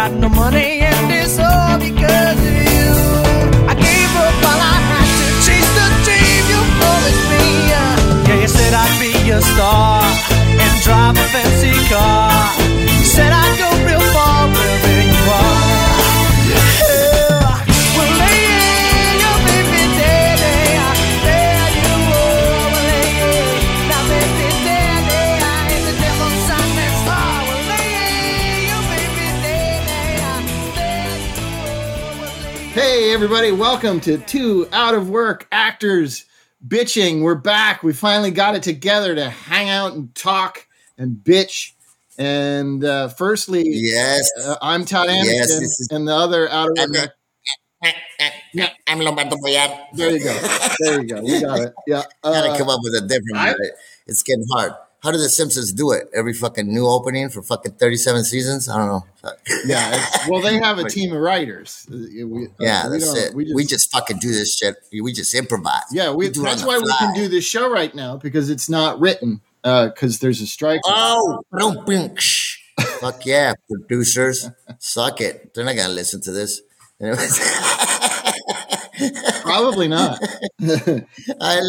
got no money everybody, welcome to Two Out of Work Actors Bitching. We're back. We finally got it together to hang out and talk and bitch. And uh, firstly, Yes. uh, I'm Todd Anderson, Yes, is- and the other Out of Work. I'm Lombardo Boyar. There you go. There you go. We got it. Yeah. Gotta Uh, come up with a different It's getting hard. How do the Simpsons do it? Every fucking new opening for fucking 37 seasons? I don't know. yeah. Well, they have a team of writers. Uh, We, uh, Yeah, we that's it. We just, fucking do this shit. We just improvise. yeah, we, do that's why we can do this show right now because it's not written because there's a strike. Oh, don't blink. Fuck yeah, producers. Suck it. They're not gonna listen to this. Anyways, Probably not. I,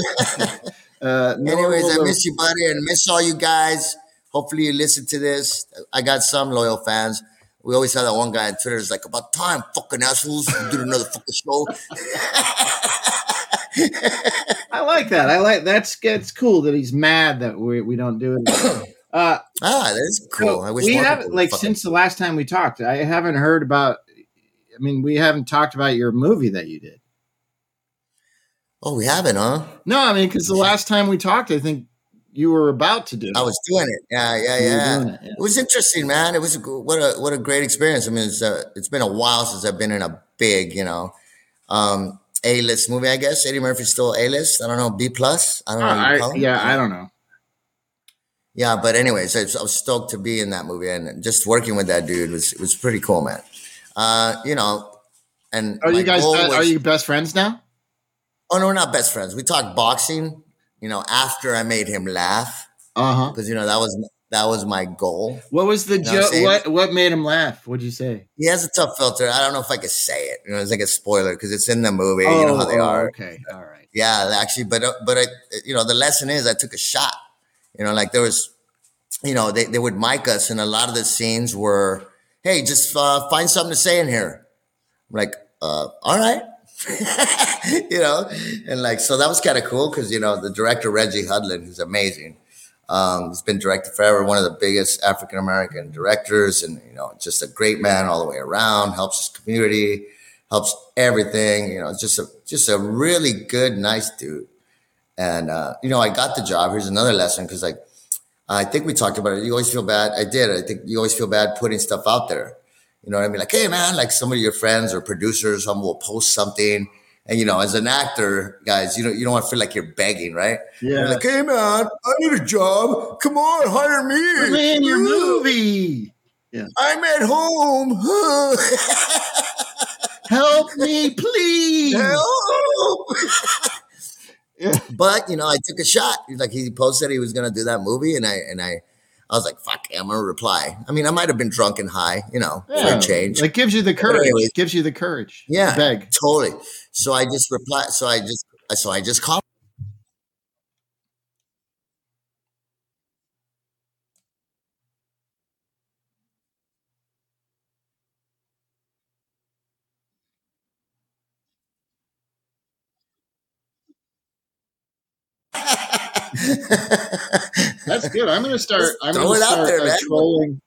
Uh, anyways, I miss you, buddy, and miss all you guys. Hopefully, you listen to this. I got some loyal fans. We always have that one guy on Twitter is like, about time, fucking assholes, you did another fucking show. I like that. I like that's it's cool that he's mad that we, we don't do it. Uh, Ah, that's cool. so I wish we haven't like since the last time we talked. I haven't heard about. I mean, we haven't talked about your movie that you did. Oh, we haven't, huh? No, I mean, because the last time we talked, I think you were about to do. it. I was doing it. Yeah, yeah, yeah. it, yeah. It was interesting, man. It was what a what a great experience. I mean, it's uh, it's been a while since I've been in a big, you know, um, A list movie. I guess Eddie Murphy's still A list. I don't know B plus. I don't know. what I, yeah, I don't know. Yeah, but anyways, I was, I was stoked to be in that movie and just working with that dude was was pretty cool, man. Uh, you know, and Are you guys? uh, are was- you best friends now? Oh no, we're not best friends. We talked boxing. You know, after I made him laugh Uh huh. because you know that was that was my goal. What was the know what joke? What what made him laugh? What'd you say? He has a tough filter. I don't know if I could say it. You know, it's like a spoiler because it's in the movie. you know how they oh, are. Okay, all right. Yeah, actually, but uh, but I, you know, the lesson is I took a shot. You know, like there was, you know, they, they would mic us, and a lot of the scenes were, hey, just uh, find something to say in here. I'm like, uh, all right. you know, and like so that was kind of cool because you know the director Reggie Hudlin, who's amazing, um, he's been directed forever, one of the biggest African American directors, and you know, just a great man all the way around. Helps his community, helps everything. You know, just a just a really good, nice dude. And uh, you know, I got the job. Here's another lesson because like I think we talked about it. You always feel bad. I did. I think you always feel bad putting stuff out there. You know what I mean? Like, hey man, like some of your friends or producers, some will post something. And you know, as an actor, guys, you don't you don't want to feel like you're begging, right? Yeah. Like, hey man, I need a job. Come on, hire me. Me in your movie. I'm at home. Help me, please. Help. Yeah. But you know, I took a shot. Like he posted he was gonna do that movie, and I and I, I was like, "Fuck, I'm gonna reply." I mean, I might have been drunk and high, you know, for a change. It gives you the courage. anyways. It gives you the courage. to yeah, beg. totally. So I just replied. So I just, so I just called. That's good. I'm gonna start. I'm gonna it out start there, uh, trolling.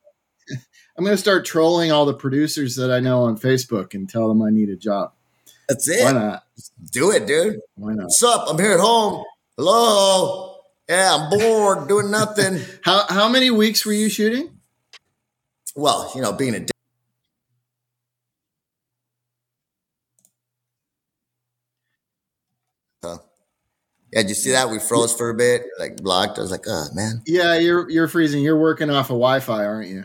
I'm gonna start trolling all the producers that I know on Facebook and tell them I need a job. That's it. Why not? Do it, dude. Why not? What's up? I'm here at home. Hello. Yeah, I'm bored, doing nothing. How how many weeks were you shooting? Well, you know, being a dick. So, yeah, did you see that? We froze for a bit, like blocked. I was like, oh man. Yeah, you're you're freezing. You're working off of Wi-Fi, aren't you?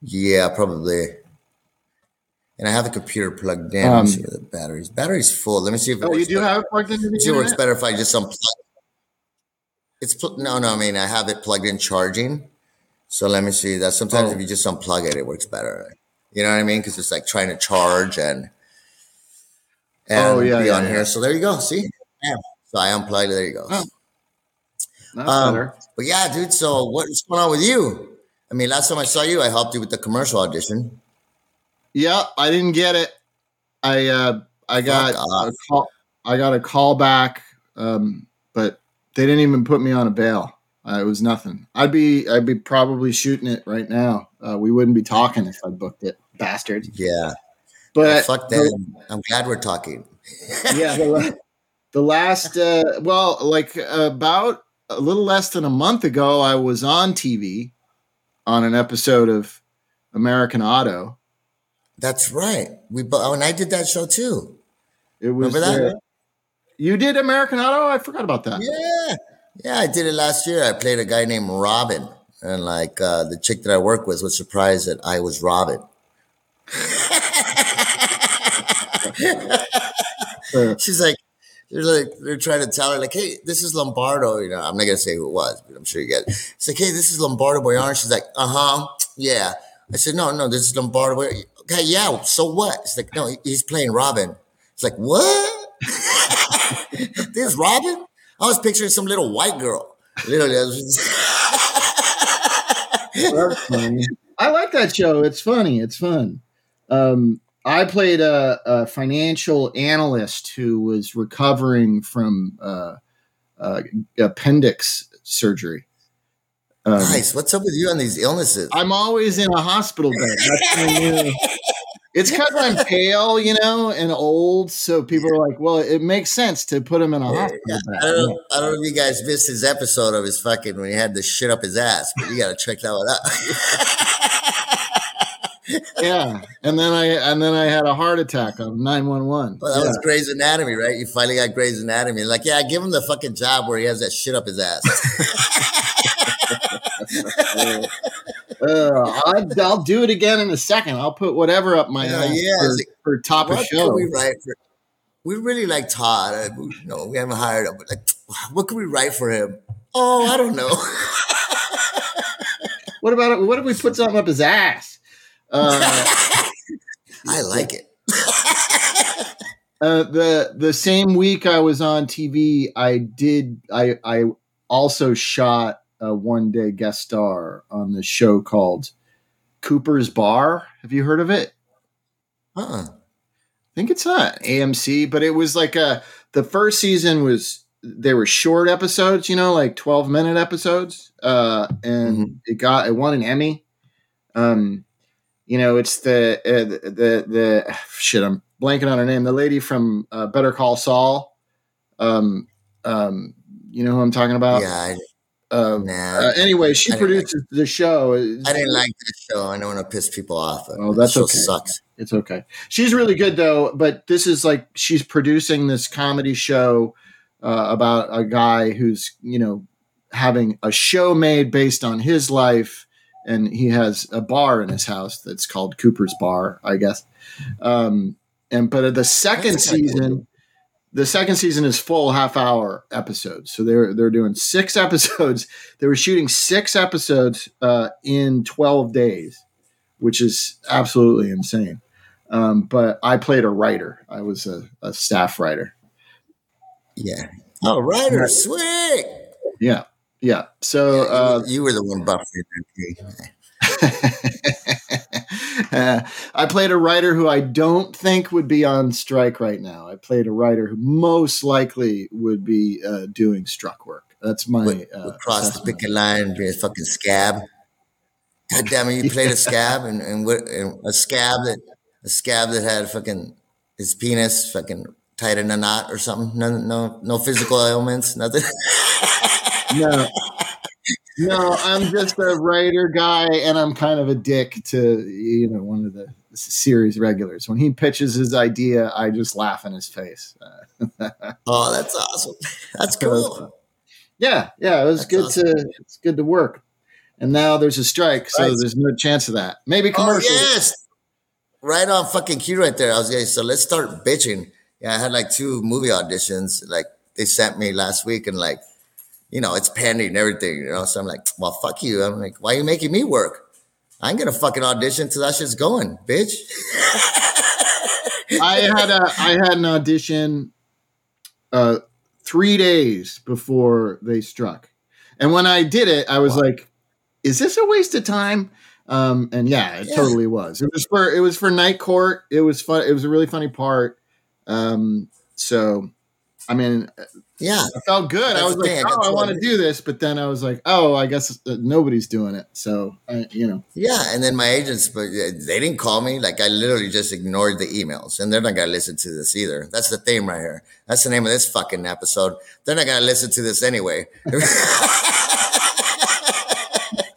Yeah, probably. And I have the computer plugged in. Um, see the batteries. Battery's full. Let me see if it Oh, you works do better. have it plugged if it works better if I just unplug. It's pl- no, no. I mean, I have it plugged in charging. So let me see that. Sometimes Oh. if you just unplug it, it works better. You know what I mean? Because it's like trying to charge and and Oh, yeah, be yeah, on yeah. here. So there you go. See, yeah. So I unplugged. it. There you go. Oh. Um, better. but yeah, dude. So what's going on with you? I mean, last time I saw you, I helped you with the commercial audition. Yeah, I didn't get it. I uh, I got a call. I got a call back, um, but they didn't even put me on a bail. Uh, it was nothing. I'd be I'd be probably shooting it right now. Uh, we wouldn't be talking if I booked it, bastard. Yeah. But Fuck them. I'm glad we're talking. yeah, the, the last uh, well, like about a little less than a month ago, I was on TV on an episode of American Auto. That's right. We bo- and I did that show too. It was Remember that? uh, you did American Auto. I forgot about that. Yeah. Yeah, I did it last year. I played a guy named Robin. And like uh, the chick that I work with was surprised that I was Robin. She's like, they're like, they're trying to tell her, like, hey, this is Lombardo. You know, I'm not gonna say who it was, but I'm sure you get it. It's like, hey, this is Lombardo Boyar. She's like, uh huh, yeah. I said, no, no, this is Lombardo Boyar. Okay, yeah. So what? It's like, no, he's playing Robin. It's like, what? this Robin? I was picturing some little white girl. Literally, I funny. I like that show. It's funny. It's fun. Um, I played a, a financial analyst who was recovering from uh, uh, appendix surgery. Um, nice. What's up with you on these illnesses? I'm always in a hospital bed. That's my new- it's because I'm pale, you know, and old. So people are like, "Well, it makes sense to put him in a hospital Yeah, bed." I don't, know, I don't know if you guys missed his episode of his fucking when he had the shit up his ass, but you gotta check that one out. Yeah, and then I and then I had a heart attack on nine one one. Well, that was Grey's Anatomy, right? You finally got Grey's Anatomy. Like, yeah, give him the fucking job where he has that shit up his ass. Uh, I, I'll do it again in a second. I'll put whatever up my Yeah, ass yeah, for, like, for top of what show. can we write for? We really like Todd. Uh, we- You know, we haven't hired him, but like, what can we write for him? Oh, I don't know. What about it? What if we put something up his ass? Uh, I like it. uh, the the same week I was on TV, I did. I I also shot a one day guest star on the show called Cooper's Bar. Have you heard of it? Uh-uh. I think it's not AMC, but it was like a the first season was they were short episodes, you know, like 12 minute episodes. Uh and it got it won an Emmy. Um you know, it's the uh, the, the the shit I'm blanking on her name, the lady from uh, Better Call Saul. Um um you know who I'm talking about? yeah, I, Uh, nah. uh, anyway, she didn't like- produces the show. I didn't like this show. I don't want to piss people off. Oh, that's okay. sucks. It's okay. She's really good though, but this is like she's producing this comedy show uh, about a guy who's, you know, having a show made based on his life and he has a bar in his house that's called Cooper's Bar, I guess. Um and but the second season the second season is full half hour episodes. So they're they're doing 6 episodes. They were shooting 6 episodes uh in 12 days, which is absolutely insane. Um, but I played a writer. I was a, a staff writer. Yeah. Oh, writer, sweet. Yeah, yeah. So uh, you were the one buffering. uh, I played a writer who I don't think would be on strike right now. I played a writer who most likely would be uh, doing struck work. That's my Would, uh, would cross the picket line be a fucking scab. God damn it! You played a scab and, and, what, and a scab that a scab that had fucking his penis fucking tied in a knot or something. No, no, no physical ailments. Nothing. no. No, I'm just a writer guy, and I'm kind of a dick to you know one of the series regulars. When he pitches his idea, I just laugh in his face. Oh, that's awesome. That's cool. yeah, yeah, it was That's good awesome. to it's good to work. And now there's a strike, so Right. there's no chance of that. Maybe Oh commercial. yes, right on fucking cue right there. I was like, so let's start bitching. Yeah, I had like two movie auditions. Like they sent me last week, and like, you know, it's pending and everything. You know, so I'm like, well, fuck you. I'm like, why are you making me work? I ain't gonna fucking audition till that shit's going, bitch. I had a I had an audition uh three days before they struck. And when I did it, I was Wow. like, is this a waste of time? Um, and yeah, it Yeah. totally was. It was for it was for night court. It was fun. It was a really funny part. Um, so I mean, Yeah. I felt good. That's I was like, thing, I oh, got I want to do this, but then I was like, oh, I guess uh, nobody's doing it. So I, you know, Yeah, and then my agents, but they didn't call me. Like I literally just ignored the emails, and they're not gonna listen to this either. That's the theme right here. That's the name of this fucking episode. They're not gonna listen to this anyway.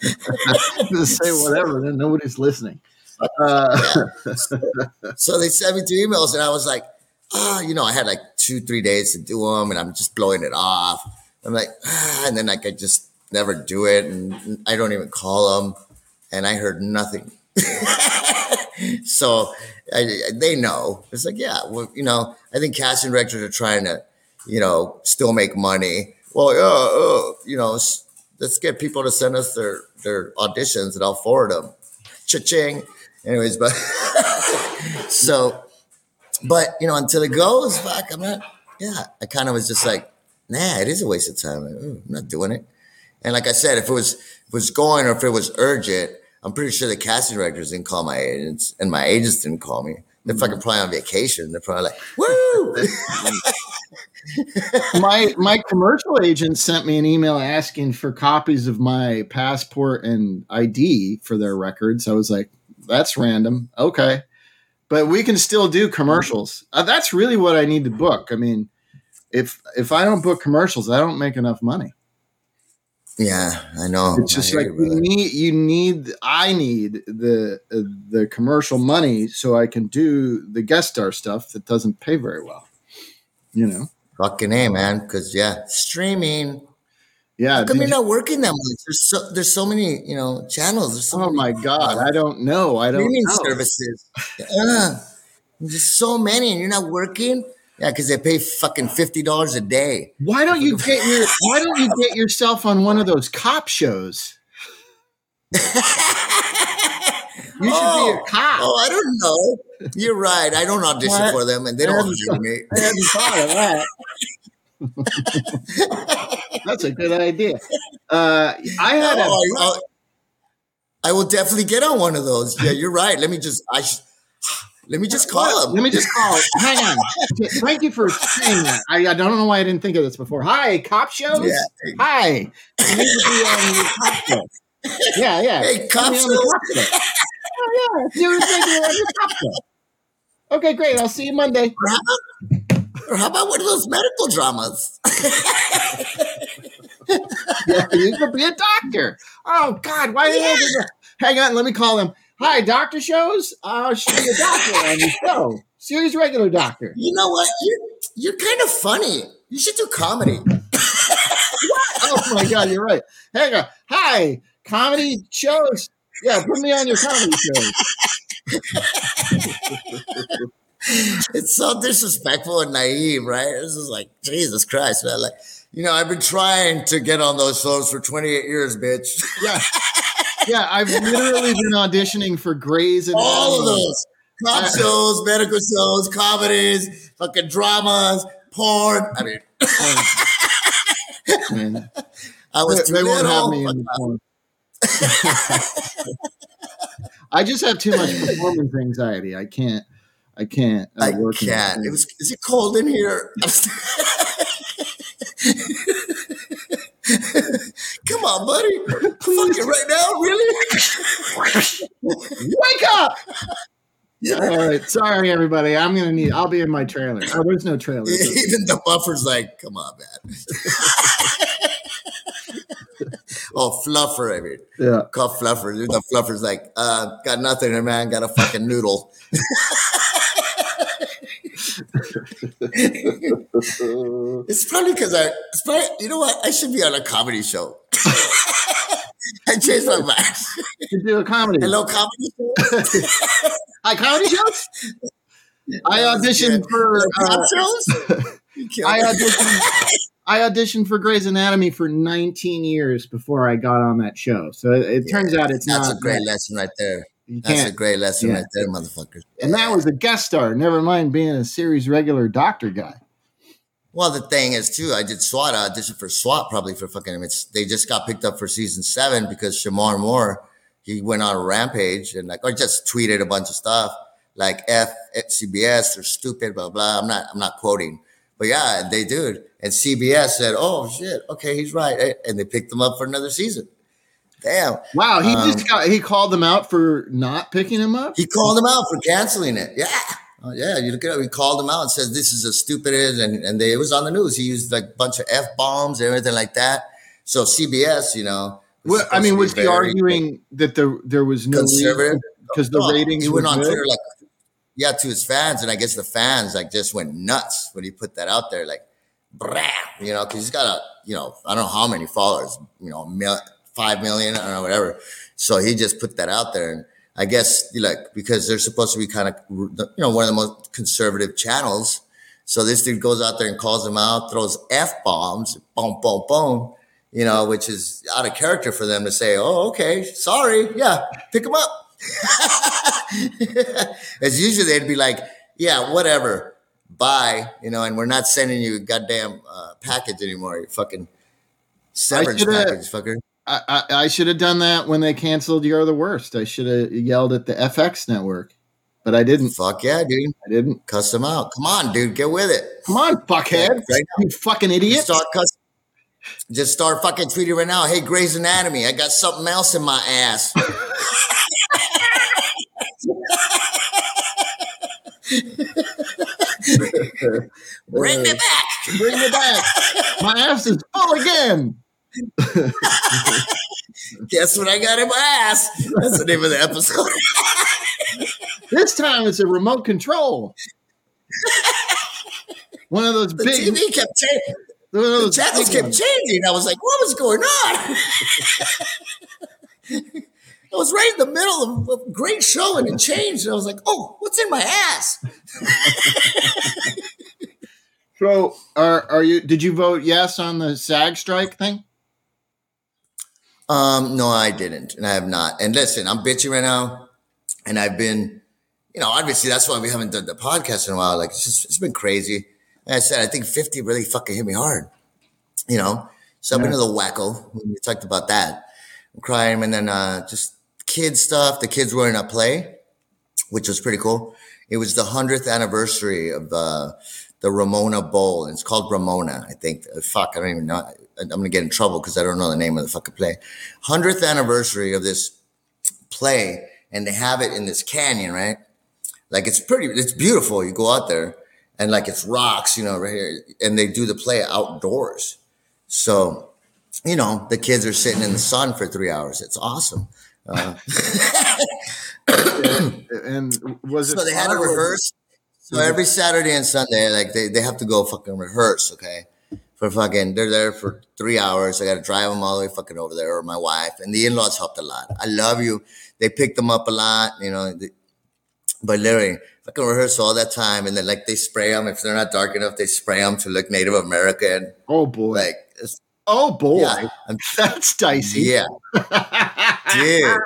just say whatever. Then nobody's listening. Uh, so they sent me two emails, and I was like, ah, you know, I had like two, three days to do them, and I'm just blowing it off. I'm like, ah, and then like I just never do it, and I don't even call them, and I heard nothing. so I, I- they know. It's like, yeah, well, you know, I think casting directors are trying to, you know, still make money. Well, yeah, uh, you know, let's get people to send us their their auditions, and I'll forward them. Cha-ching. Anyways, but so, but you know, until it goes, fuck, I'm not. Yeah, I kind of was just like, nah, it is a waste of time. Like, I'm not doing it. And like I said, if it was if it was going or if it was urgent, I'm pretty sure the casting directors didn't call my agents, and my agents didn't call me. They're fucking mm-hmm. probably on vacation. They're probably like, woo. my my commercial agent sent me an email asking for copies of my passport and ID for their records. I was like, that's random. Okay. But we can still do commercials. Uh, that's really what I need to book. I mean, if if I don't book commercials, I don't make enough money. yeah, I know. It's just like you, you need you need I need the uh, the commercial money so I can do the guest star stuff that doesn't pay very well. You know. fucking a man, because yeah, streaming. Yeah. How come you're not working that much? There's so there's so many you know channels. So oh my god, I don't know. I don't streaming know. services. Yeah. There's so many, and you're not working. Yeah, because they pay fucking fifty dollars a day. Why don't you get your Why don't you get yourself on one of those cop shows? You should be a oh, cop. Oh, I don't know. You're right. I don't audition What? for them, and they don't I me. I hadn't thought of that. That's a good idea. Uh, I had Oh, I, I'll- I will definitely get on one of those. Yeah, you're right. Let me just. I. Sh- let me just call him. Let me just call. Hang on. Thank you for saying that. I, I don't know why I didn't think of this before. Hi, cop shows. Yeah. Hi. You need to be on your cop show. Yeah, yeah. Hey, cop me on the shows. cop show. Oh, yeah. Do it on your cop show. Okay, great. I'll see you Monday. Or how, about, or how about one of those medical dramas? Yeah, you could be a doctor. Oh God, why I do? Hang on, let me call him. Hi, doctor shows. Uh, should be a doctor on the show. Serious regular doctor. You know what? You're you're kind of funny. You should do comedy. Oh my God, you're right. Hang on. Hi, comedy shows. Yeah, put me on your comedy shows. It's so disrespectful and naive, right? This is like Jesus Christ, man. Like, you know, I've been trying to get on those shows for 28 years, bitch. Yeah, yeah. I've literally been auditioning for Grey's and All of those cop Uh, shows, medical shows, comedies, fucking dramas, porn. I mean, Man, I was they, they won't have me in the porn. I just have too much performance anxiety. I can't. I can't. Uh, I the can't. It was. Is it cold in here? Come on, buddy. Fucking right now, really? Wake up! Yeah. All right, sorry everybody. I'm gonna need. I'll be in my trailer. Oh, there's no trailer. Even the buffer's like, come on, man. oh, fluffer, I mean. Yeah. Call fluffer. The fluffer's like, uh, got nothing man. Got a fucking noodle. It's probably because I, it's probably, you know what? I should be on a comedy show. I changed my mind. To do a comedy. Hello, comedy show? Hi, comedy shows. I auditioned for. Uh, shows? I auditioned. I auditioned for Grey's Anatomy for 19 years before I got on that show. So it, it turns out it's That's not a great lesson right there. You That's a can't. great lesson yeah. right there, motherfuckers. And that was a guest star. Never mind being a series regular doctor guy. Well, the thing is too, I did SWAT I auditioned for SWAT probably for fucking. It's they just got picked up for season seven because Shemar Moore he went on a rampage and like or just tweeted a bunch of stuff like F at CBS they're stupid blah blah. I'm not I'm not quoting, but yeah, they did. And CBS said, "Oh shit, okay, he's right," and they picked him up for another season. Damn, Wow, he Um, just got he called them out for not picking him up. he called them out for canceling it. Yeah. Oh, yeah, you look at it. He called him out and says this is as stupid as, and and they, it was on the news. He used like a bunch of f bombs and everything like that. So CBS, you know, Well, I mean, was he arguing that the there was no conservative because the No, ratings He were went on good? Twitter like, yeah, to his fans, and I guess the fans like just went nuts when he put that out there, like, brah, you know, because he's got a, you know, I don't know how many followers, you know, mil- five million, I don't know, whatever. So he just put that out there, and I guess like because they're supposed to be kind of, you know, one of the most conservative channels. So this dude goes out there and calls them out, throws f bombs, boom, boom, boom. You know, which is out of character for them to say, "Oh, okay, sorry, yeah, pick him up." As usually they'd be like, yeah, whatever, bye, you know, and we're not sending you a goddamn uh, package anymore. You fucking severance package, fucker. I, I, I should have done that when they canceled "You're the Worst." I should have yelled at the FX network, but I didn't. Fuck yeah, dude. I didn't. Cuss them out. Come on, dude, get with it. Come on, fuckhead! Right You fucking Just idiot! start cuss. Just start fucking tweeting right now. Hey, Grey's Anatomy, I got something else in my ass. Bring me back. Bring me back. My ass is full again. Guess what I got in my ass? That's the name of the episode. This time it's a remote control. One of those The big. TV kept changing. The channels kept ones. changing. I was like, what was going on? I was right in the middle of a great show and it changed. And I was like, oh, what's in my ass? So, are are you? Did you vote yes on the SAG strike thing? Um, no, I didn't, and I have not. And listen, I'm bitching right now, and I've been, you know, obviously that's why we haven't done the podcast in a while. Like it's just it's been crazy. And I said, I think 50 really fucking hit me hard, you know. So I've been a little wacko. We talked about that. I'm crying, and then uh, just kid stuff. The kids were in a play, which was pretty cool. It was the hundredth anniversary of uh, the Ramona Bowl. And it's called Ramona, I think. Uh, fuck, I don't even know. I'm gonna get in trouble because I don't know the name of the fucking play. Hundredth anniversary of this play, and they have it in this canyon, right? Like it's pretty, it's beautiful. You go out there, and like it's rocks, you know, right here, and they do the play outdoors. So, you know, the kids are sitting in the sun for three hours. It's awesome. Uh, And was it? so they had to rehearse. So every Saturday and Sunday, like they, they have to go fucking rehearse, okay? For fucking, they're there for three hours. I got to drive them all the way fucking over there, or my wife. And the in laws helped a lot. I love you. They picked them up a lot, you know. They, but literally, fucking rehearse all that time, and then like they spray them. If they're not dark enough, they spray them to look Native American. Oh boy! Like, oh boy! yeah, That's dicey. yeah, dude.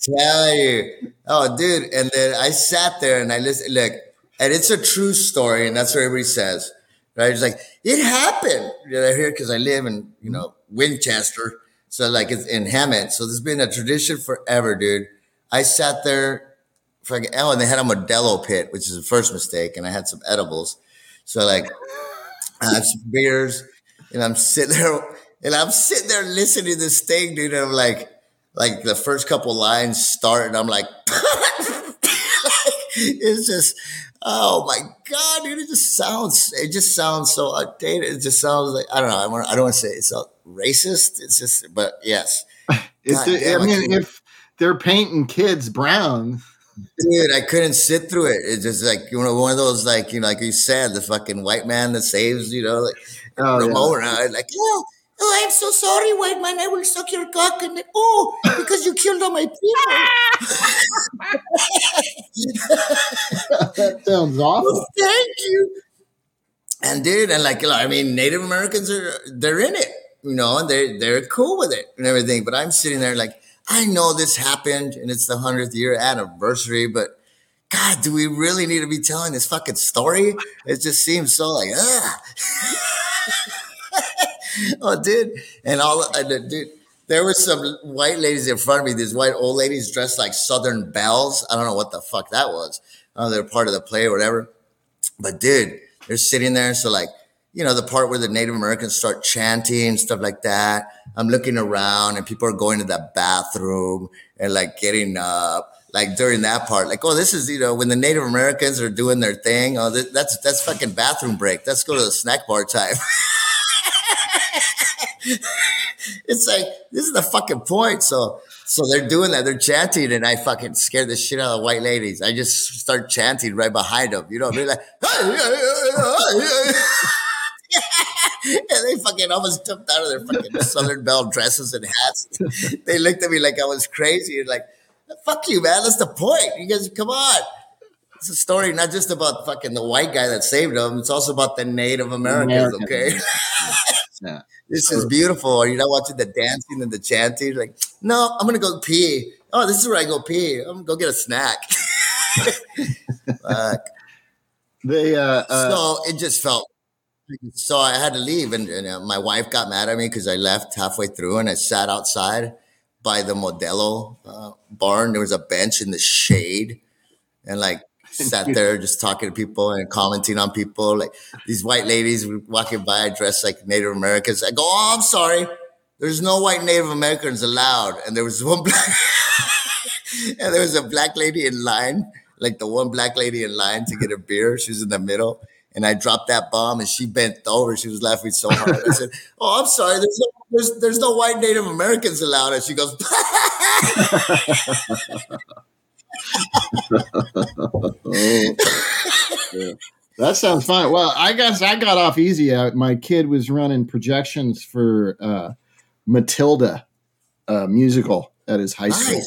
Tell you. Oh, dude. And then I sat there and I listened. Look, and it's a true story, and that's what everybody says. Right? It's like, it happened. You know, here because I live in, you know, Winchester. So like it's in Hemet. So there's been a tradition forever, dude. I sat there for like, oh, and they had a Modelo pit, which is the first mistake, and I had some edibles. So like I have some beers, and I'm sitting there, and I'm sitting there listening to this thing, dude. And I'm like, like the first couple lines start, and I'm like, it's just, oh my god, dude! It just sounds, it just sounds so outdated. It just sounds like I don't know. I, want, I don't want to say it's racist. It's just, but yes, God damn, I mean, if they're painting kids brown, dude, I couldn't sit through it. It's just like you know, one of those like you know, like you said, the fucking white man that saves, you know, like Oh, yeah. Ramona, like, oh, oh, I'm so sorry, white man. I will suck your cock, and then, oh, because you killed all my people. that sounds awful. Thank you. and dude, and like, I mean, Native Americans are they're in it, you know, and they're they're cool with it and everything. But I'm sitting there like, I know this happened and it's the hundredth year anniversary, but God, do we really need to be telling this fucking story? It just seems so like, ah. oh, dude, and all, uh, dude, there were some white ladies in front of me. These white old ladies dressed like Southern belles. I don't know what the fuck that was. Oh, they're part of the play or whatever. But dude, they're sitting there. So like, you know, the part where the Native Americans start chanting stuff like that. I'm looking around and people are going to the bathroom and like getting up. Like during that part, like, oh, this is you know when the Native Americans are doing their thing. Oh, that's that's fucking bathroom break. Let's go to the snack bar time. it's like this is the fucking point. So so they're doing that. They're chanting, and I fucking scared the shit out of the white ladies. I just start chanting right behind them. You know, they're like, and they fucking almost jumped out of their fucking Southern Belle dresses and hats. they looked at me like I was crazy. And like, fuck you, man. That's the point. You guys, come on. It's a story not just about fucking the white guy that saved them. It's also about the Native Americans. American. Okay. yeah this is beautiful. Are you not watching the dancing and the chanting? Like, no, I'm gonna go pee. Oh, this is where I go pee. I'm gonna go get a snack. Fuck. They uh, uh, so it just felt so I had to leave, and, and uh, my wife got mad at me because I left halfway through, and I sat outside by the Modelo uh, barn. There was a bench in the shade, and like sat there just talking to people and commenting on people. Like these white ladies walking by dressed like Native Americans. I go, oh, I'm sorry. There's no white Native Americans allowed. And there was one black, and there was a black lady in line, like the one black lady in line to get a beer. She was in the middle. And I dropped that bomb and she bent over. She was laughing so hard. I said, Oh, I'm sorry. There's no, there's, there's no white Native Americans allowed. And she goes, That sounds fun. Well, I guess I got off easy. My kid was running projections for uh, Matilda uh, musical at his high nice. school.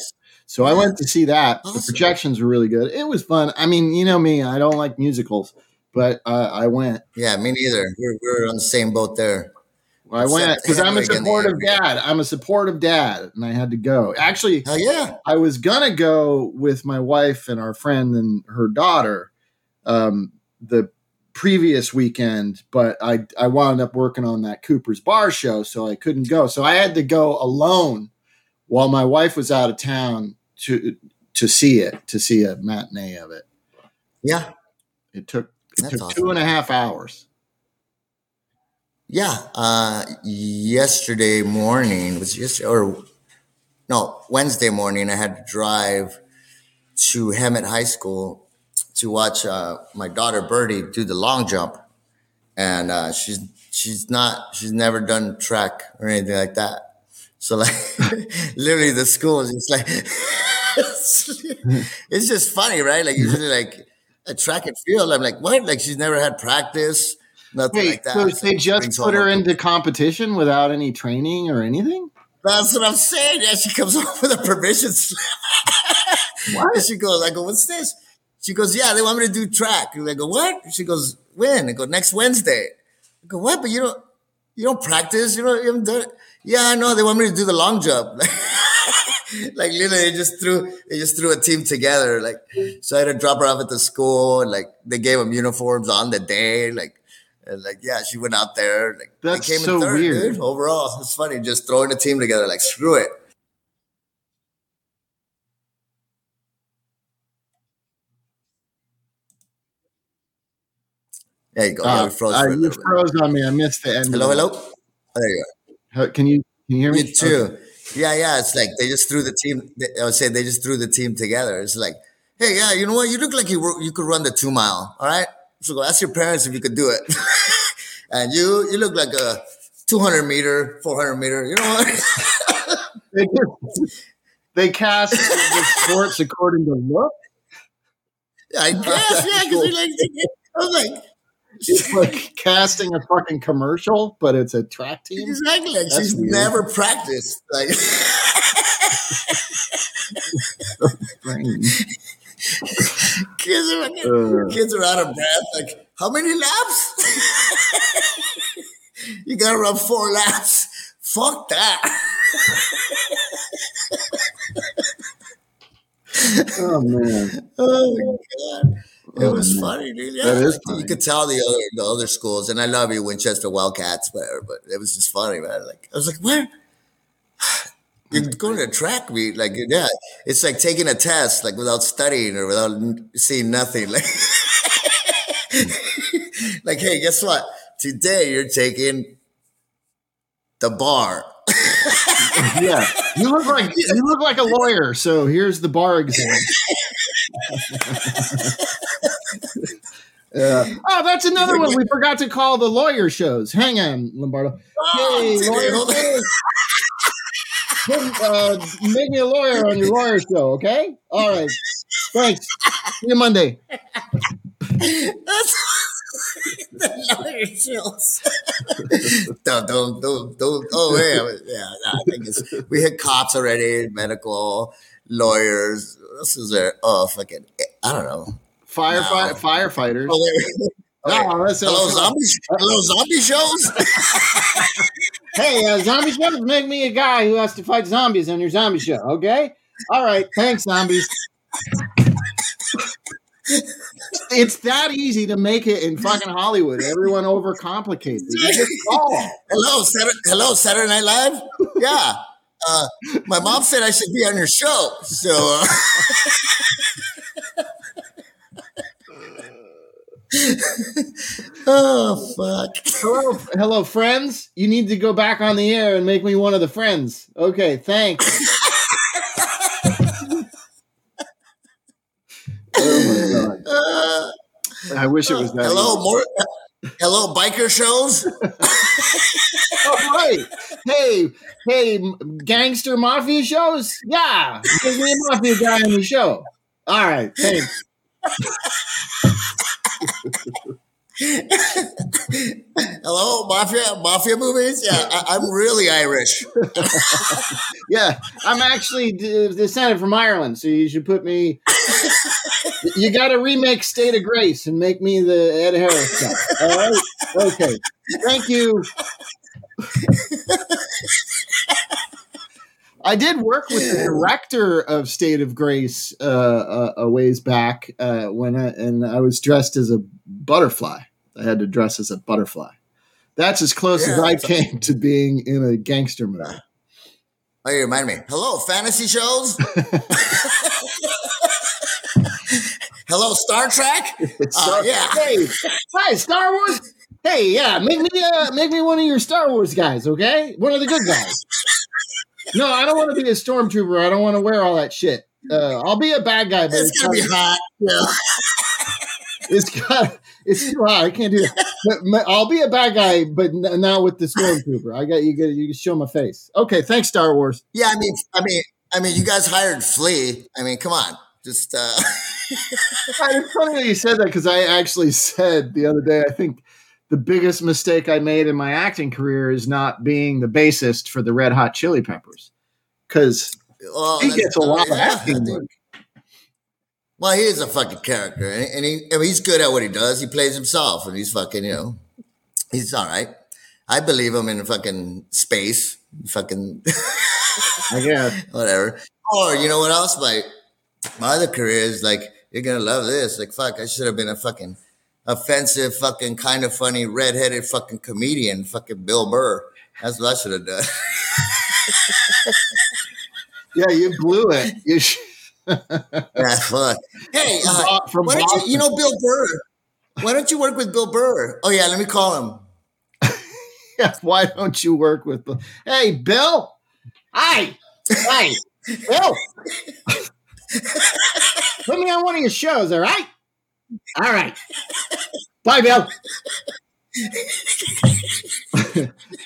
So I went to see that. Awesome. The projections were really good. It was fun. I mean, you know me, I don't like musicals, but uh, I went. Yeah, me neither. We're, we're on the same boat there. I went because I'm a supportive dad. I'm a supportive dad, and I had to go. Actually, Hell yeah, I was gonna go with my wife and our friend and her daughter um, the previous weekend, but I I wound up working on that Cooper's Bar show, so I couldn't go. So I had to go alone while my wife was out of town to to see it, to see a matinee of it. Yeah, it took it That's took awesome. two and a half hours. Yeah, uh, yesterday morning was yesterday or no Wednesday morning. I had to drive to Hemet High School to watch uh, my daughter Birdie do the long jump, and uh, she's she's not she's never done track or anything like that. So like literally the school is just like it's just funny, right? Like usually like a track and field, I'm like what? Like she's never had practice Nothing Wait, like that. So, they just put her into competition without any training or anything? That's what I'm saying. Yeah, she comes up with a permission slip. what? And she goes, I go, what's this? She goes, yeah, they want me to do track. And I go, what? She goes, when? I go, next Wednesday. I go, what? But you don't, you don't practice. You know, you haven't done it. Yeah, I know. They want me to do the long jump. like literally, they just threw, they just threw a team together. Like, so I had to drop her off at the school. And like, they gave them uniforms on the day. Like, and like, yeah, she went out there. Like, That's came so in third, weird. Dude, overall, it's funny just throwing a team together. Like, screw it. There you go. Uh, yeah, froze, uh, you froze on me. I missed the end. Hello, hello. Oh, there you go. Can you can you hear me? Me too. Okay. Yeah, yeah. It's like they just threw the team. I would say they just threw the team together. It's like, hey, yeah, you know what? You look like you you could run the two mile. All right. So go ask your parents if you could do it. and you you look like a 200 meter, 400 meter. You know what? they, they cast the sports according to look. I guess, yeah, because like, I was like, it's like casting a fucking commercial, but it's a track team. Exactly. Like she's weird. never practiced. Like kids are uh, kids are out of breath. Like how many laps? you gotta run four laps. Fuck that. Oh man. Oh my god. It Oh, was man. funny, dude. Yeah. That is funny. You could tell the other the other schools, and I love you, Winchester Wildcats, whatever, but it was just funny, man. Like I was like, where? You're going to track meet, like yeah, it's like taking a test, like without studying or without seeing nothing. Like, like, hey, guess what? Today you're taking the bar. Yeah. You look like you look like a lawyer, so here's the bar exam. Oh, that's another one we forgot to call the lawyer shows. Hang on, Lombardo. Oh, hey, lawyer hold on. shows. Put, uh, make me a lawyer on your lawyer show, okay? All right. Thanks. See you Monday. That's the lawyer chills. don't, don't, don't, don't. Oh, yeah, yeah. I think it's we hit cops already, medical, lawyers. This is a, Oh, fucking, I don't know. Firefight, No. firefighters. Oh, there- Oh, that's hello, zombie. Hello, zombie shows. Hey, uh, zombie make me a guy who has to fight zombies on your zombie show, okay? All right, thanks, zombies. it's that easy to make it in fucking Hollywood. Everyone overcomplicates it. Hello, Saturday, hello, Saturday Night Live. Yeah. Uh, my mom said I should be on your show, so. Uh, oh fuck! Hello, hello, friends. You need to go back on the air and make me one of the friends. Okay, thanks. oh my Uh, god! I wish it was that. hello, easy. more. Hello, biker shows. Oh, right. Hey, hey, gangster mafia shows? Yeah. Give me a mafia guy on the show. All right, thanks. Hello, mafia, mafia movies. Yeah, I, I'm really Irish. Yeah, I'm actually descended from Ireland, so you should put me. You got to remake State of Grace and make me the Ed Harris guy. All right? Okay. Thank you. I did work with the director of State of Grace uh, a, a ways back uh, when I, and I was dressed as a butterfly. I had to dress as a butterfly. That's as close as I came to being in a gangster movie. Oh, you remind me. Hello, fantasy shows. Hello, Star Trek. Star- Uh, yeah. Hey, hi, Star Wars. Hey, yeah, make me uh, make me one of your Star Wars guys, okay? One of the good guys. No, I don't want to be a stormtrooper. I don't want to wear all that shit. Uh, I'll be a bad guy, but It's it's, gonna be hot. Yeah. it's got it's too hot. I can't do that. But ma- I'll be a bad guy, but n- not with the stormtrooper. I got you. Got you can show my face. Okay, thanks, Star Wars. Yeah, I mean, I mean, I mean, you guys hired Flea. I mean, come on, just uh, It's funny that you said that because I actually said the other day. I think the biggest mistake I made in my acting career is not being the bassist for the Red Hot Chili Peppers because well, oh, he gets a lot of yeah, acting work. Well, he is a fucking character, and, he, I mean, he's good at what he does. He plays himself, and he's fucking, you know, he's all right. I believe him in fucking space, fucking I guess. whatever. Or you know what else? My my other career is like you're gonna love this. Like fuck, I should have been a fucking offensive, fucking kind of funny, redheaded fucking comedian, fucking Bill Burr. That's what I should have done. Yeah, you blew it. You sh- yeah, fuck. Hey, uh, from why don't you, you know Bill Burr? Why don't you work with Bill Burr? Oh yeah, let me call him. yeah, why don't you work with? the- Hey, Bill. Hi. Hi, Bill. Put me on one of your shows, all right? All right. Bye, Bill.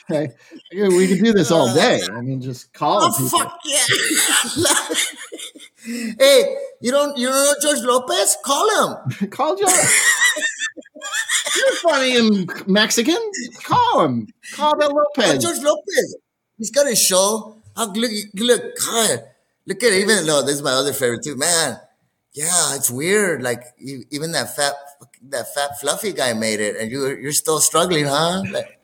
Hey, we could do this all day. I mean, just call Oh people. fuck yeah! hey, you don't you don't know George Lopez? Call him. Call George. You're funny and Mexican. Call him. Call Bill Lopez. George Lopez. He's got a show. How look look God, look at it. Even though this is my other favorite too, man. Yeah, it's weird. Like even that fat, that fat fluffy guy made it, and you you're still struggling, huh? Like,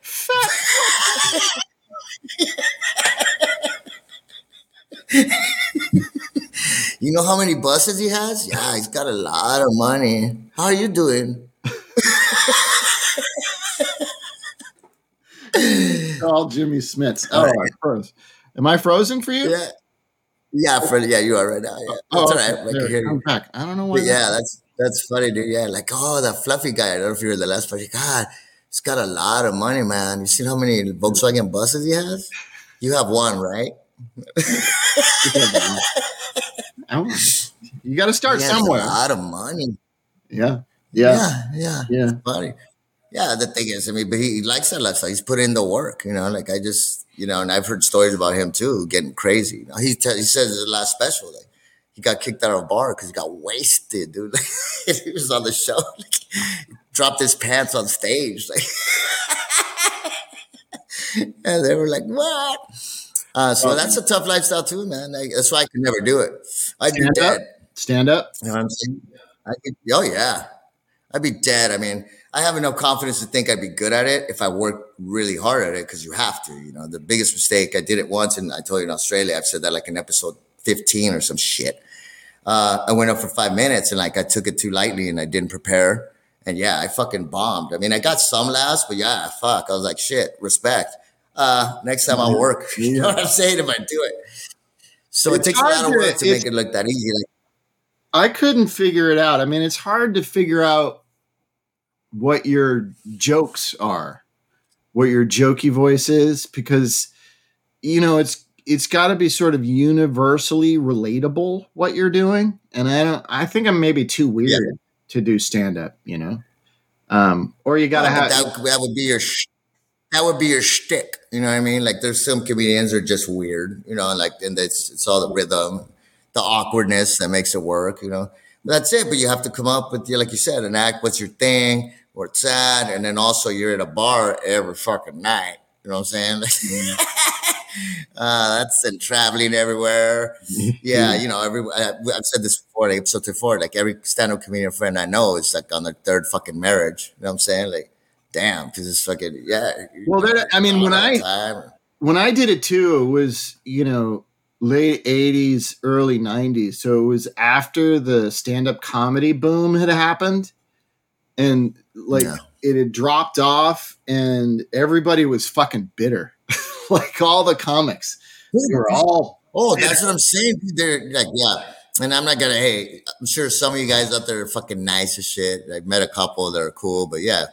you know how many buses he has? Yeah, he's got a lot of money. How are you doing? All Jimmy Smiths. Oh, I froze. Am I frozen for you? Yeah, yeah, for yeah, you are right now. Yeah, Oh, that's all okay. right. I There, I'm back. I don't know why. Yeah, that's that's funny, dude. Yeah, like oh, that fluffy guy. I don't know if you were the last part. God, he's got a lot of money, man. You seen how many Volkswagen buses he has? You have one, right? Oh, you got to start He somewhere. A lot of money. Yeah. Yeah. Yeah, yeah, Yeah. Yeah, the thing is, I mean, but he, likes that lifestyle. He's put in the work, you know. Like I just, you know, and I've heard stories about him too, getting crazy. You know, he te- he says the last special, like he got kicked out of a bar because he got wasted, dude. Like he was on the show, like, dropped his pants on stage, like, and they were like, "What?" Uh, so that's a tough lifestyle too, man. Like, that's why I could never do it. I'd be Stand up. dead. Stand up. You know what I'm saying? I could, oh yeah, I'd be dead. I mean, I have enough confidence to think I'd be good at it if I work really hard at it because you have to. You know, the biggest mistake I did it once, and I told you in Australia. I've said that like in episode 15 or some shit. Uh, I went up for five minutes and like I took it too lightly and I didn't prepare. And yeah, I fucking bombed. I mean, I got some laughs, but yeah, fuck. I was like, shit, respect. Uh, next time I'll work. You know what I'm saying? If I do it. So It's it takes a lot of work to it's- make it look that easy. Like, I couldn't figure it out. I mean, it's hard to figure out what your jokes are, what your jokey voice is, because you know it's it's got to be sort of universally relatable what you're doing. And I don't. I think I'm maybe too weird Yeah. to do stand up. You know, um, or you got to have. that, that would be your sh- that would be your shtick. You know what I mean? Like there's some comedians are just weird. You know, like and it's it's all the rhythm, the awkwardness that makes it work. You know, that's it. But you have to come up with like you said, an act. What's your thing? Where it's at, and then also you're at a bar every fucking night. You know what I'm saying? uh, that's and traveling everywhere. Yeah, you know, every I, I've said this before, like episode before. Like every stand-up comedian friend I know is like on their third fucking marriage. You know what I'm saying? Like, damn, because it's fucking yeah. Well, that- I mean, when I- time. when I did it too, it was, you know, late 80s, early 90s. So it was after the stand up comedy boom had happened. And like Yeah. it had dropped off, and everybody was fucking bitter. like all the comics, they were all. Oh, that's what I'm saying. dude. They're like, yeah. And I'm not gonna. Hey, I'm sure some of you guys out there are fucking nice as shit. I've met a couple that are cool, but yeah,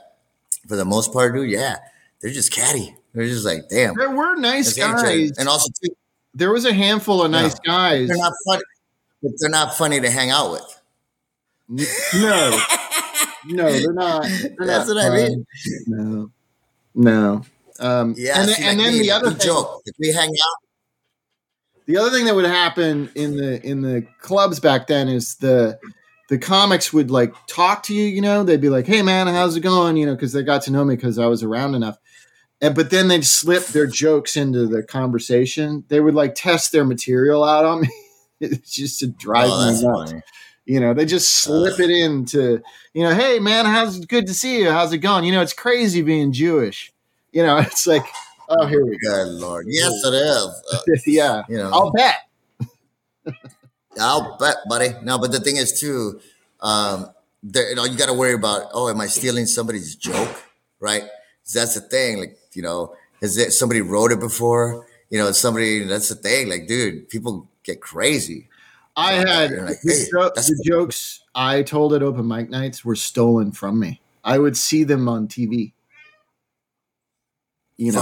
for the most part, dude, yeah, they're just catty. They're just like, damn. There were nice That's interesting. guys. And also, too, There was a handful of nice guys. they're not funny. But they're not funny to hang out with. No, no, they're not. They're That's not what I mean. No, no. Um, Yeah, and, see, then- and like then the other thing, joke. If we hang out, the other thing that would happen in the in the clubs back then is the the comics would like talk to you you know they'd be like hey man how's it going you know because they got to know me because i was around enough and but then they'd slip their jokes into the conversation they would like test their material out on me it's just to drive oh, me nuts funny. You know they just slip it into you know hey man how's it good to see you how's it going you know it's crazy being jewish you know it's like oh here we go Good lord, yes, it is. Uh, yeah you know, i'll bet I'll bet, buddy. No, but the thing is too, um, there, you know, you got to worry about. Oh, am I stealing somebody's joke? Right? That's the thing. Like, you know, is it somebody wrote it before? You know, somebody. That's the thing. Like, dude, people get crazy. I had like, the, hey, that's the jokes I told at open mic nights were stolen from me. I would see them on TV. You know,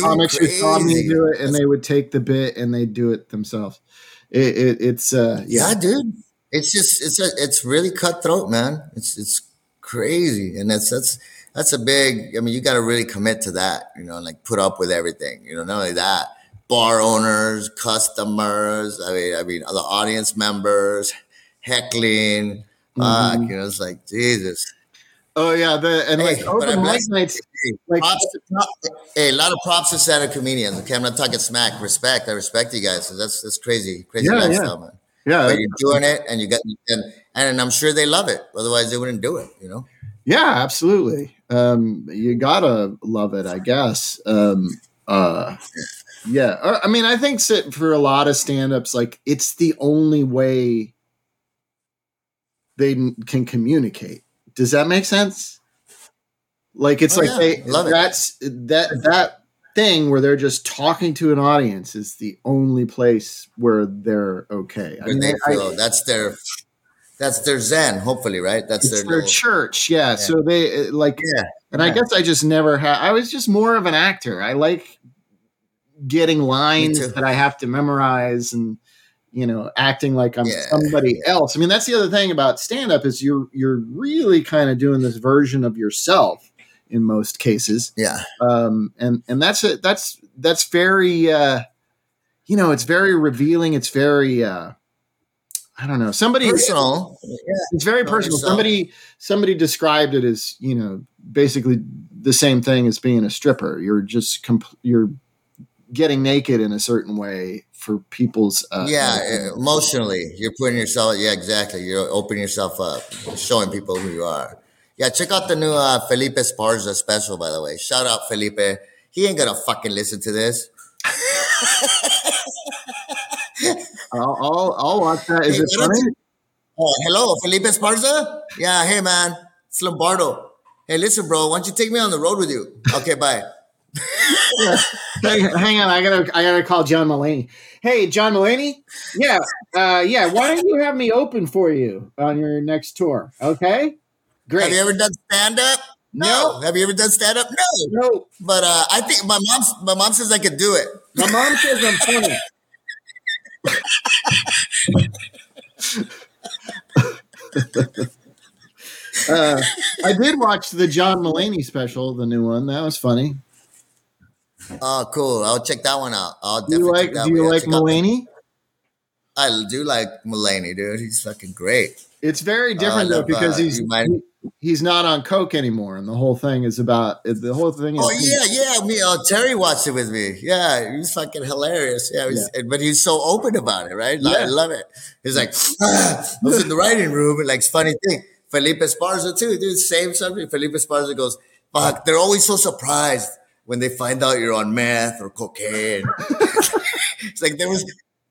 comics would saw me do it, and they would take the bit and they do it themselves. It, it, it's uh, yeah, Yeah, dude. It's just it's a, it's really cutthroat, man. It's it's crazy, and that's that's that's a big. I mean, you got to really commit to that. You know, like put up with everything. You know, not only that, bar owners, customers. I mean, I mean, the audience members, heckling. Fuck, Mhm. you know, it's like Jesus. oh yeah, the and Hey, like open mic nights. Hey, Like- props hey, a lot of props to stand-up comedians. Okay, I'm not talking smack. Respect. I respect you guys. So That's that's crazy, crazy Yeah, yeah. lifestyle, man Yeah, but you're doing it and you got and and I'm sure they love it. Otherwise, they wouldn't do it. You know. Yeah, absolutely. Um, you gotta love it, I guess. Um, uh, yeah, Uh, I mean, I think for a lot of stand-ups, like it's the only way they can communicate. Does that make sense? Like it's Oh, like yeah. they Love it. that's that that thing where they're just talking to an audience is the only place where they're okay. I mean, they I- that's their that's their zen. Hopefully, right? That's their, their little, church, yeah. So they uh, like yeah. And I guess I just never had. I was just more of an actor. I like getting lines that I have to memorize, and you know, acting like I'm Yeah, somebody else. I mean, that's the other thing about stand up is you're you're really kind of doing this version of yourself in most cases, Yeah. um, and and that's it. That's that's very, uh, you know, it's very revealing. It's very. Uh, I don't know. Somebody Personal. it's very Know personal. yourself. Somebody somebody described it as you know basically the same thing as being a stripper. You're just compl- you're getting naked in a certain way for people's uh, yeah, uh, emotionally, you're putting yourself. Yeah, exactly. You're opening yourself up, showing people who you are. Yeah, check out the new uh, Felipe Esparza special. By the way, shout out Felipe. He ain't gonna fucking listen to this. I'll, I'll I'll watch that. Is Hey, it funny? Oh, hello, Felipe Esparza. Yeah, hey man, it's Lombardo. Hey, listen, bro. Why don't you take me on the road with you? Okay, bye. hang, on, I gotta I gotta call John Mulaney. Hey, John Mulaney. Yeah, uh, yeah. Why don't you have me open for you on your next tour? Okay, great. Have you ever done stand up? No. Have you ever done stand up? No. no, But uh, I think my mom's my mom says I could do it. my mom says I'm funny. uh, I did watch the John Mulaney special, the new one. That was funny. Oh, cool. I'll check that one out. I'll Do you like Do you like Mulaney? I do like Mulaney, dude. He's fucking great. It's very Oh, I different though love, because uh, he's might- he- he's not on coke anymore, and the whole thing is about the whole thing. Is Oh yeah, yeah. Me, uh, Terry watched it with me. Yeah, he's fucking hilarious. Yeah, he's, but he's so open about it, right? I Yeah. love it. He's like, ah, I was in the writing room, and like, funny thing. Felipe Esparza too, dude. Same subject. Felipe Esparza goes, "Fuck!" They're always so surprised when they find out you're on meth or cocaine. it's like there was,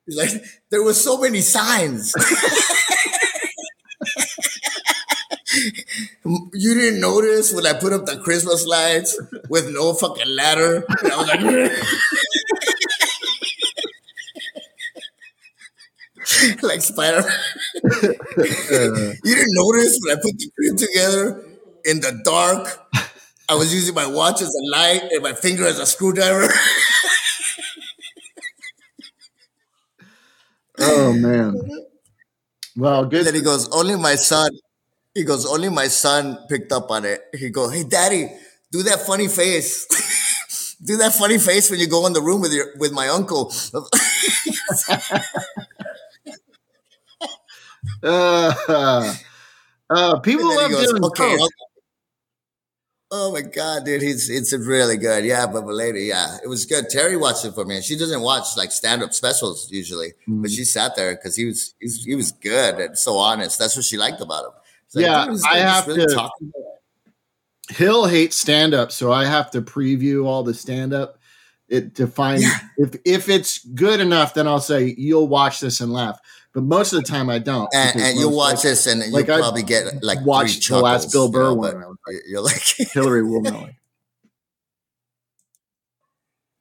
like there was so many signs. You didn't notice when I put up the Christmas lights with no fucking ladder? And I was like, like Spider. Uh. you didn't notice when I put the crib together in the dark? I was using my watch as a light and my finger as a screwdriver. Oh man. Well, good. then he goes, only my son. He goes, only my son picked up on it. He goes, hey, daddy, do that funny face. do that funny face when you go in the room with your with my uncle. Uh, uh, people love goes, doing okay. Oh my god, dude, he's it's really good. Yeah, but lady, yeah, it was good. Terry watched it for me. and She doesn't watch like stand up specials usually, Mm. but she sat there because he was he's, he was good and so honest. That's what she liked about him. Like, Yeah, I have to- talking about- Hill hates stand up, so I have to preview all the stand up it to find Yeah. if if it's good enough, then I'll say you'll watch this and laugh. But most of the time, I don't. And, and you'll watch like, this, and like, you'll I probably get like watch the last chuckles, Bill you know, one. but I was like, You're like, Hillary will know.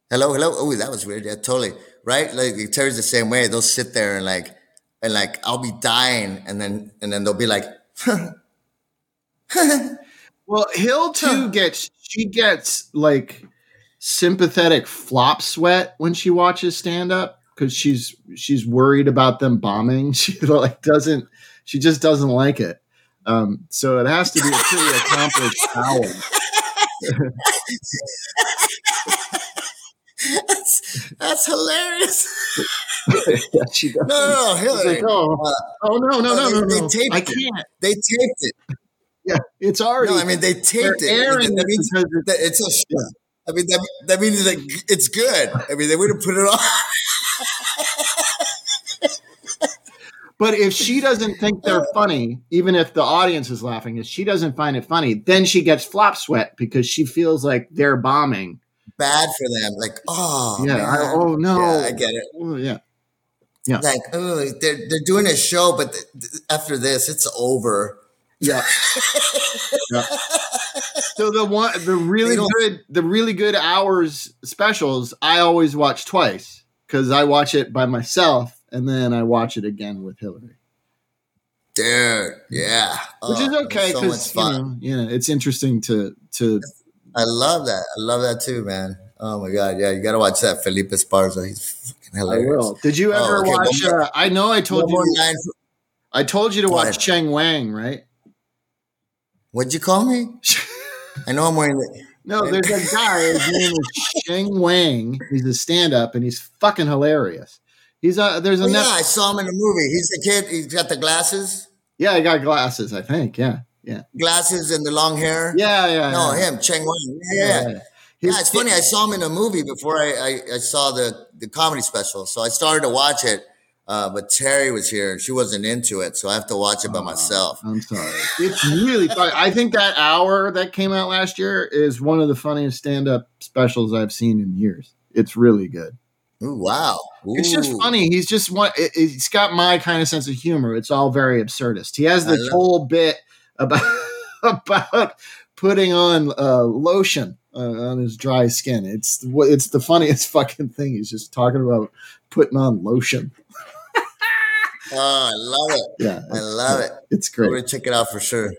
hello, hello. Oh, that was weird. Yeah, totally. Right? Like Terry's the same way. They'll sit there and like, and like, I'll be dying, and then and then they'll be like, Well, Hill too gets she gets like sympathetic flop sweat when she watches stand up because she's she's worried about them bombing. She like doesn't she just doesn't like it. Um, so it has to be a pretty accomplished hour. that's, that's hilarious. yeah, she does. No, no, no, Hillary. like, oh, Uh, oh no, no, no, they- no, they no! taped I it. can't. They taped it. Yeah, it's already. No, I mean they taped it. airing That it means because it's- it's a. sh- I mean that that means that it's good. I mean they would have put it on. But if she doesn't think they're funny, even if the audience is laughing, if she doesn't find it funny, then she gets flop sweat because she feels like they're bombing. Bad for them. Like, oh, yeah. I, oh no. Yeah, I get it. Oh, yeah. Like, oh, they're they're doing a show, but th- th- after this, it's over. Yeah. yeah. So the one, the really good, the really good hours specials, I always watch twice because I watch it by myself and then I watch it again with Hillary, Dude, yeah. which Oh, is okay it's so because you fun. know, yeah, it's interesting to to I love that. I love that too, man. Oh my god, yeah, you gotta watch that. Felipe Esparza, he's fucking I hilarious. will. Did you Oh, ever okay, watch? Uh, I know I told you. line. I told you to watch. Sheng Wang, right? What'd you call me? I know I'm wearing the. No, there's a guy. His name is Sheng Wang. He's a stand-up, and he's fucking hilarious. He's a there's a Oh, net- yeah, I saw him in the movie. He's the kid. He's got the glasses, yeah. He got glasses, I think. Yeah, yeah, glasses, and the long hair. yeah, yeah. No, yeah. him, Sheng Wang. Yeah, yeah. yeah. His- it's funny. I saw him in a movie before I, I, I saw the, the comedy special. So I started to watch it, uh, but Terry was here. She wasn't into it, so I have to watch it by myself. I'm sorry. It's really funny. I think that hour that came out last year is one of the funniest stand-up specials I've seen in years. It's really good. Ooh, wow. It's just funny. He's just one. It, it's got my kind of sense of humor. It's all very absurdist. He has this whole bit about about putting on uh, lotion uh, on his dry skin. It's it's the funniest fucking thing. He's just talking about putting on lotion. Oh, I love it. Yeah, I love it. it's great. gonna check it out for sure.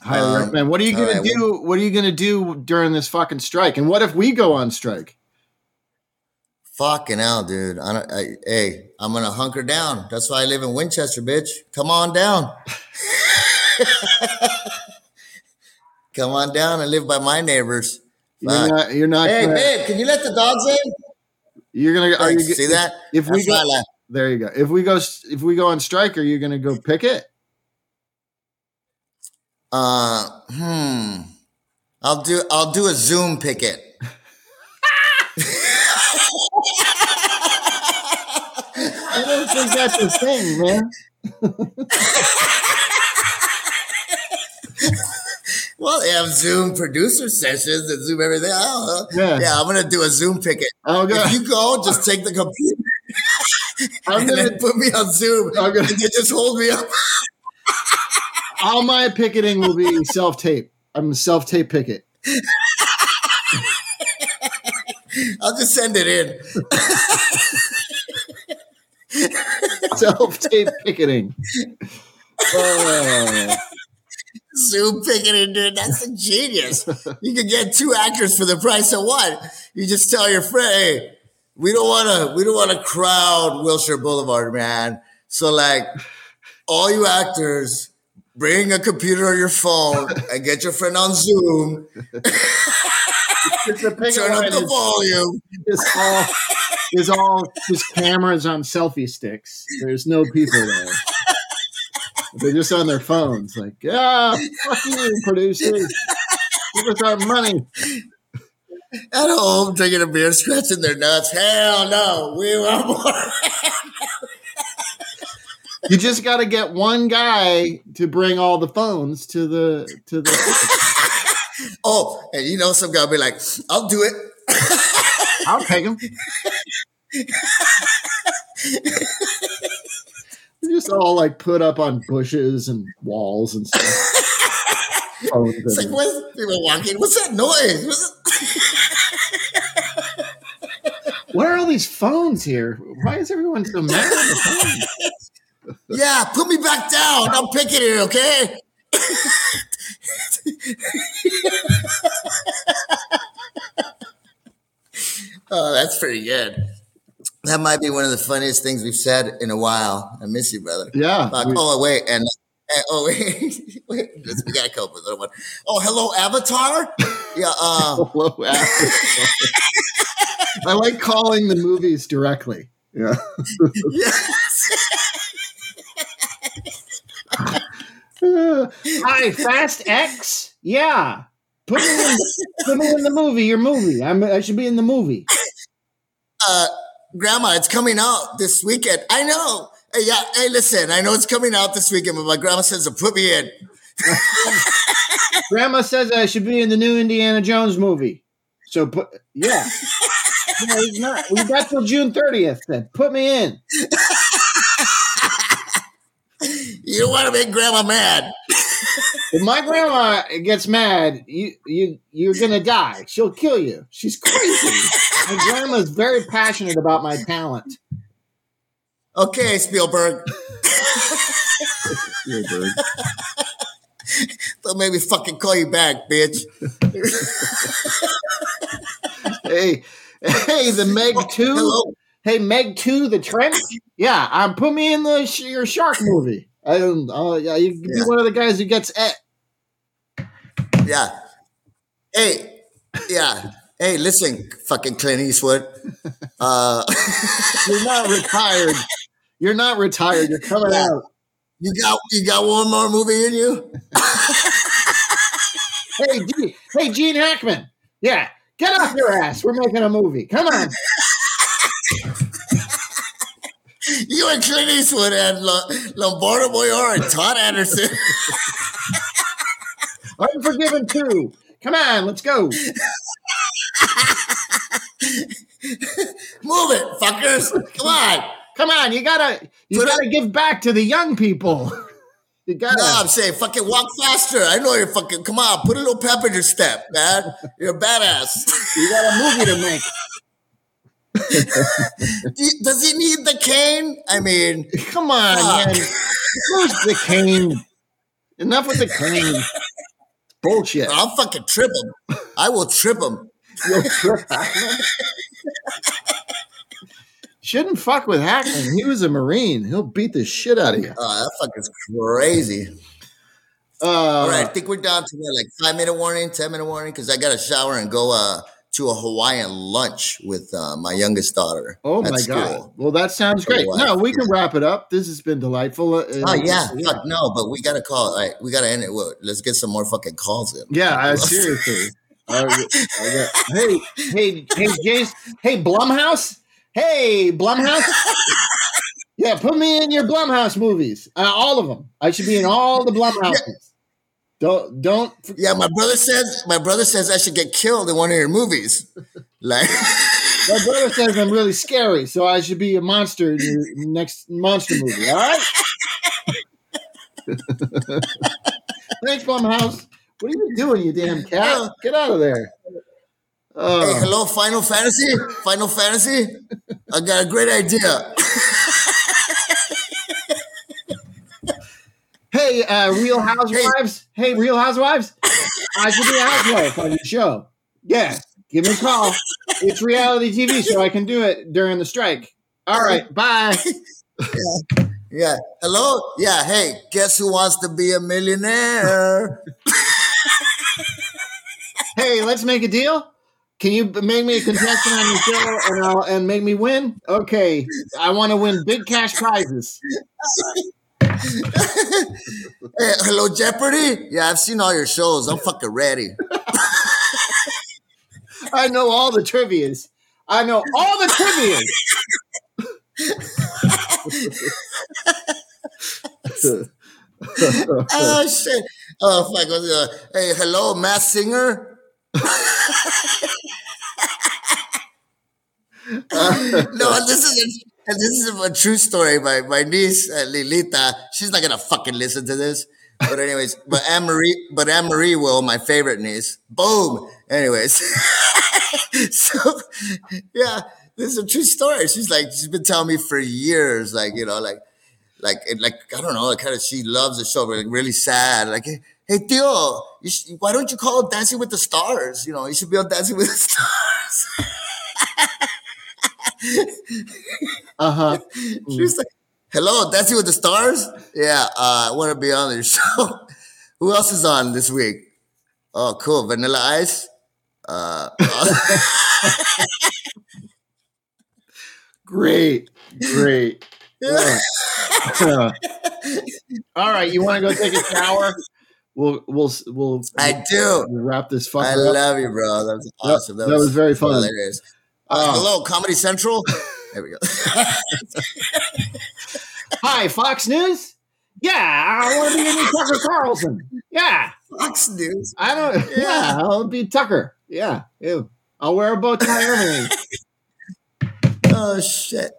Highly Um, recommend. What are you gonna right, do? What are you gonna do during this fucking strike? And what if we go on strike? Fucking hell, dude. I don't, I, hey, I'm gonna hunker down. That's why I live in Winchester, bitch. Come on down. Come on down and live by my neighbors. You're Fuck. not. You're not. Hey, gonna, babe, can you let the dogs in? You're gonna. Are you, Thanks. See that? If we go, why I laugh. There you go. If we go, if we go on strike, are you gonna go pick it. Uh, hmm. I'll do. I'll do a Zoom picket. I don't think that's a thing, man. Well, they have Zoom producer sessions and Zoom everything. I don't know. Yeah. Yeah, I'm gonna do a Zoom picket. Oh If you go, just take the computer I'm gonna. put me on Zoom. I'm gonna- just hold me up. All my picketing will be self tape. I'm a self tape picket. I'll just send it in. Self tape picketing. Oh, Zoom picketing, dude. That's a genius. You can get two actors for the price of one. You just tell your friend, hey, we don't want to, we don't want to crowd Wilshire Boulevard, man. So like, all you actors, bring a computer or your phone and get your friend on Zoom. it's Turn up the volume. It's all is all just cameras on selfie sticks. There's no people there. They're just on their phones, like, ah, fuck you, producers. Give us our money. At home, drinking a beer, scratching their nuts. Hell no, we want more. You just got to get one guy to bring all the phones to the to the. Oh, and you know, some guy be like, I'll do it. I'll take them. just all like put up on bushes and walls and stuff. Oh, phones It's like, people walking? What's that noise? What's What are all these phones here? Why is everyone so mad at the phone? Yeah, put me back down. I'm picking it, okay? oh, that's pretty good. That might be one of the funniest things we've said in a while. I miss you, brother. Yeah. Fuck. we- oh, wait, and, and- oh wait, wait, we gotta come up with another one. Oh, hello, Avatar. Yeah, uh, Hello, Avatar. I like calling the movies directly. Yeah. yes. Uh, Hi, Fast X. Yeah. Put me in, put me in the movie. Your movie. I'm, I should be in the movie. uh, Grandma, it's coming out this weekend. I know. Hey, yeah. Hey, listen. I know it's coming out this weekend, but my grandma says to put me in. Grandma says I should be in the new Indiana Jones movie. So put yeah. No, he's not. We got till June 30th. Then put me in. You don't want to make grandma mad. If my grandma gets mad, you you you're gonna die. She'll kill you. She's crazy. My grandma's very passionate about my talent. Okay, Spielberg. Spielberg. Don't make me fucking call you back, bitch. Hey, hey, the Meg two. Hello. Hey, Meg two, the trench. Yeah, um, put me in the sh- your shark movie. I don't. Uh, yeah, you can be one of the guys who gets it. Yeah. Hey, yeah. Hey, listen, fucking Clint Eastwood. Uh, You're not retired. You're not retired. You're coming Yeah. out. you got you got one more movie in you? Hey, Gene, hey, Gene Hackman. Yeah, get off your ass. We're making a movie. Come on. You and Clint Eastwood and Lo- Lombardo Boyar and Todd Anderson. Unforgiven too. Come on, let's go. Move it, fuckers. Come on. Come on, you gotta you Put gotta give back to the young people. You gotta. No, I'm saying fucking walk faster. I know you're fucking. Come on, put a little pep in your step, man. You're a badass. You got a movie to make. Does he need the cane? I mean, Come on, Fuck. man. Where's the cane? Enough with the cane. Bullshit. I'll fucking trip him. I will trip him. You'll trip Hackman. Shouldn't fuck with Hackman. He was a Marine. He'll beat the shit out of you. Oh, that fucking crazy. Uh, All right, I think we're down to like five minute warning, ten minute warning, because I got to shower and go uh, to a Hawaiian lunch with uh, my youngest daughter. Oh my god! Well, that sounds great. No, we can wrap it up. This has been delightful. Uh, Oh yeah, fuck no, but we gotta call. All right, we gotta end it. Well, let's get some more fucking calls in. yeah. I, seriously. I- I got- hey, hey, hey, Jace. Hey, Blumhouse. Hey, Blumhouse. Yeah, put me in your Blumhouse movies. Uh, all of them. I should be in all the Blumhouses. Don't don't. Yeah, my brother says my brother says I should get killed in one of your movies. Like, My brother says I'm really scary, so I should be a monster in your next monster movie. All right. Thanks, Blumhouse. What are you doing, you damn cat? Get out of there. Hey, Oh, hello, Final Fantasy, Final Fantasy. I got a great idea. hey, uh, Real Housewives. Hey, Real Housewives. I should be a housewife on your show. Yeah, give me a call. It's reality TV, so I can do it during the strike. All right, bye. Yeah, hello. Yeah, hey, guess who wants to be a millionaire? Hey, let's make a deal. Can you make me a contestant on your show and I'll, and make me win? Okay, I want to win big cash prizes. Hey, hello, Jeopardy. Yeah, I've seen all your shows. I'm fucking ready. I know all the trivias. I know all the trivias. oh shit. Oh fuck. what's uh, Hey, hello, Masked Singer. No, this is a, this is a true story. My my niece uh, Lilita, she's not gonna fucking listen to this. But anyways, but Anne Marie, but Anne Marie will, my favorite niece. Boom. Anyways, so yeah, this is a true story. She's like, she's been telling me for years, like you know, like like like I don't know, like kind of she loves the show, but like really sad. Like, hey, Tío, sh- why don't you call Dancing with the Stars? You know, you should be on Dancing with the Stars. Uh huh. She was like, "Hello, Dancing with the Stars." Yeah, uh, I want to be on your show. Who else is on this week? Oh, cool, Vanilla Ice. Uh, Great, great. yeah. All right, you want to go take a shower? We'll we'll we'll, I do. wrap this I fucker up. love you, bro. That was That- awesome. that was very fun. Hilarious. Uh, Oh. hello, Comedy Central. There we go. Hi, Fox News. Yeah, I want to be a new Tucker Carlson. Yeah, Fox News. I don't. Yeah, Yeah. I'll be Tucker. Yeah, ew. I'll wear a bow tie. Everything. Oh shit.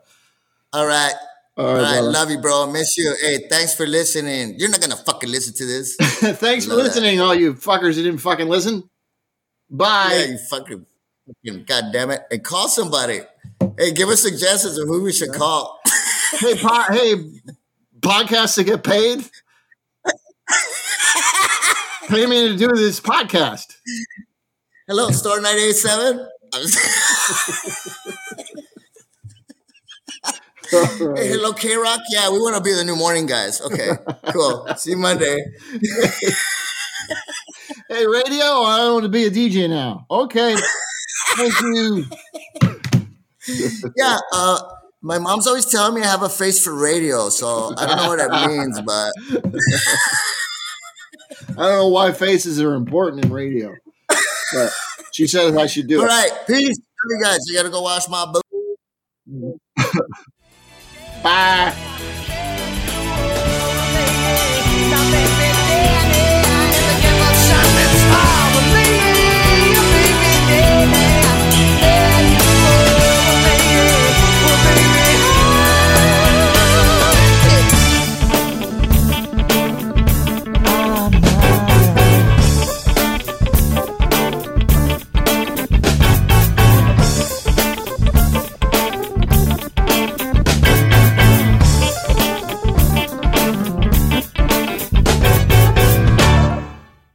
All right. All All right. Love you, bro. Miss you. Hey, thanks for listening. You're not gonna fucking listen to this. Thanks for Love that. listening, all you fuckers who didn't fucking listen. Bye. Yeah, you fucking, god damn it. And call somebody. Hey, give us suggestions of who we should call. Hey, po- hey, podcasts to get paid. Pay me to do this podcast. Hello, Star 987. hey, hello, KROQ. Yeah, we want to be the new morning guys. Okay, cool. See you Monday. Hey, radio, I want to be a DJ now. Okay. Thank you. Yeah, uh, my mom's always telling me I have a face for radio, so I don't know what that means, but I don't know why faces are important in radio, but she says I should do all it. All right, peace. Love you guys. You gotta go wash my boot. Bye.